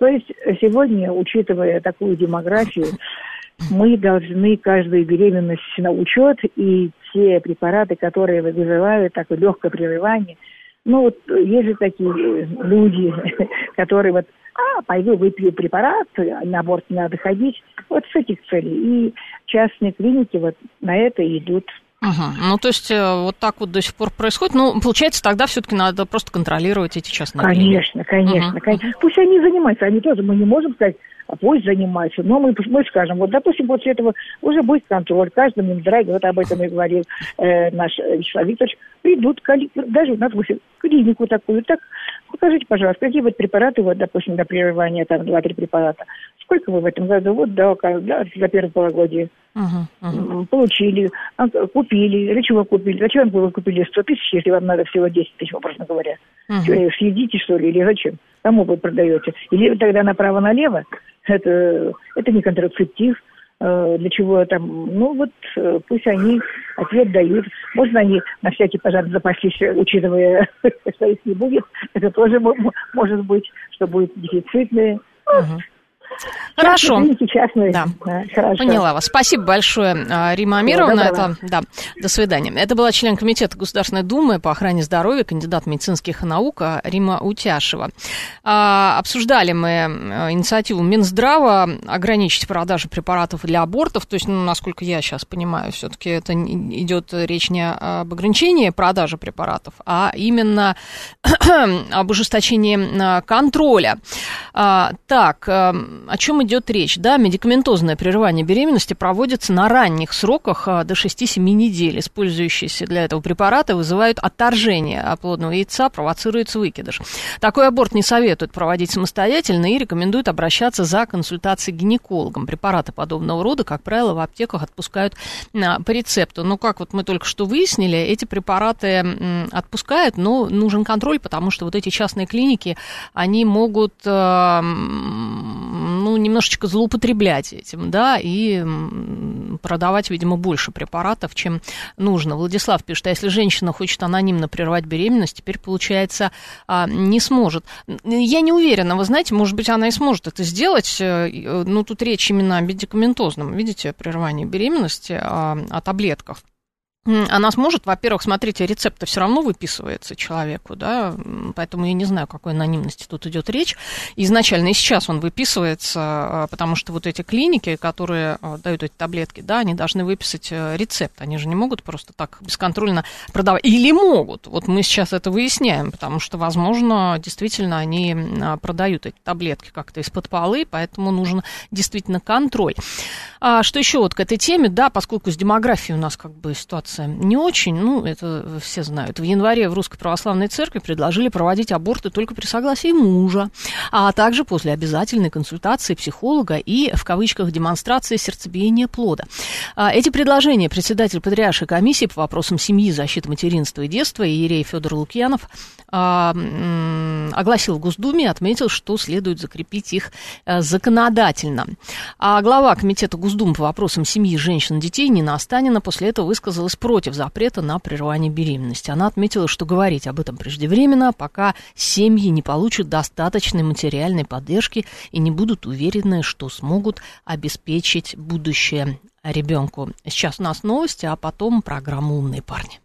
F: То есть сегодня, учитывая такую демографию, мы должны каждую беременность на учет, и те препараты, которые вызывают такое легкое прерывание, ну вот есть же такие люди, которые вот, а, пойду выпью препарат, на аборт не надо ходить, вот с этих целей. И частные клиники вот на это идут.
A: Угу. Ну, то есть э, вот так вот до сих пор происходит. Ну, получается, тогда все-таки надо просто контролировать эти частные
F: конечно, клиники. Конечно, угу. конечно. Пусть они занимаются, они тоже, мы не можем сказать, пусть занимаются. Но мы, мы скажем, вот, допустим, после этого уже будет контроль, каждый Минздрав, вот об этом и говорил э, наш Вячеслав Викторович, придут, даже, допустим, клинику такую, так, покажите, пожалуйста, какие вот препараты, вот, допустим, для прерывания, там, два-три препарата, сколько вы в этом году, вот, да, да за первое полугодие uh-huh, uh-huh. получили, а, купили, для чего купили, зачем вы купили 100 тысяч, если вам надо всего 10 тысяч, образно говоря, uh-huh. съедите, что ли, или зачем, кому вы продаете, или тогда направо-налево, это, это не контрацептив, э, для чего там, ну вот э, пусть они ответ дают. Можно они на всякий пожар запаслись, учитывая, что их не будет, это тоже может быть, что будет дефицитное. Угу.
A: Хорошо. Частные, да. да. Хорошо. Поняла вас. Спасибо большое, а, Рима Амировна. Это, да, до свидания. Это была член Комитета Государственной Думы по охране здоровья, кандидат медицинских наук а, Рима Утяшева. А, обсуждали мы инициативу Минздрава ограничить продажу препаратов для абортов. То есть, ну, насколько я сейчас понимаю, все-таки это идет речь не об ограничении продажи препаратов, а именно об ужесточении контроля. Так, о чем идет речь? Да, медикаментозное прерывание беременности проводится на ранних сроках а, до 6-7 недель. Использующиеся для этого препараты вызывают отторжение оплодного яйца, провоцируется выкидыш. Такой аборт не советуют проводить самостоятельно и рекомендуют обращаться за консультацией к гинекологам. Препараты подобного рода, как правило, в аптеках отпускают а, по рецепту. Но, как вот мы только что выяснили, эти препараты отпускают, но нужен контроль, потому что вот эти частные клиники, они могут а, ну, немножечко злоупотреблять этим, да, и продавать, видимо, больше препаратов, чем нужно. Владислав пишет, а если женщина хочет анонимно прервать беременность, теперь, получается, а, не сможет. Я не уверена, вы знаете, может быть, она и сможет это сделать, ну, тут речь именно о медикаментозном, видите, прерывании беременности, о, о таблетках она сможет, во-первых, смотрите, рецепт все равно выписывается человеку, да, поэтому я не знаю, о какой анонимности тут идет речь. Изначально и сейчас он выписывается, а, потому что вот эти клиники, которые а, дают эти таблетки, да, они должны выписать э, рецепт, они же не могут просто так бесконтрольно продавать. Или могут, вот мы сейчас это выясняем, потому что, возможно, действительно они а, продают эти таблетки как-то из-под полы, поэтому нужен действительно контроль. А что еще вот к этой теме, да, поскольку с демографией у нас как бы ситуация не очень, ну, это все знают. В январе в Русской Православной Церкви предложили проводить аборты только при согласии мужа, а также после обязательной консультации психолога и, в кавычках, демонстрации сердцебиения плода. А, эти предложения председатель Патриаршей комиссии по вопросам семьи, защиты материнства и детства Иерей Федор Лукьянов а, огласил в Госдуме и отметил, что следует закрепить их а, законодательно. А глава Комитета Госдумы по вопросам семьи, женщин и детей Нина Останина после этого высказалась против запрета на прерывание беременности. Она отметила, что говорить об этом преждевременно, пока семьи не получат достаточной материальной поддержки и не будут уверены, что смогут обеспечить будущее ребенку. Сейчас у нас новости, а потом программа «Умные парни».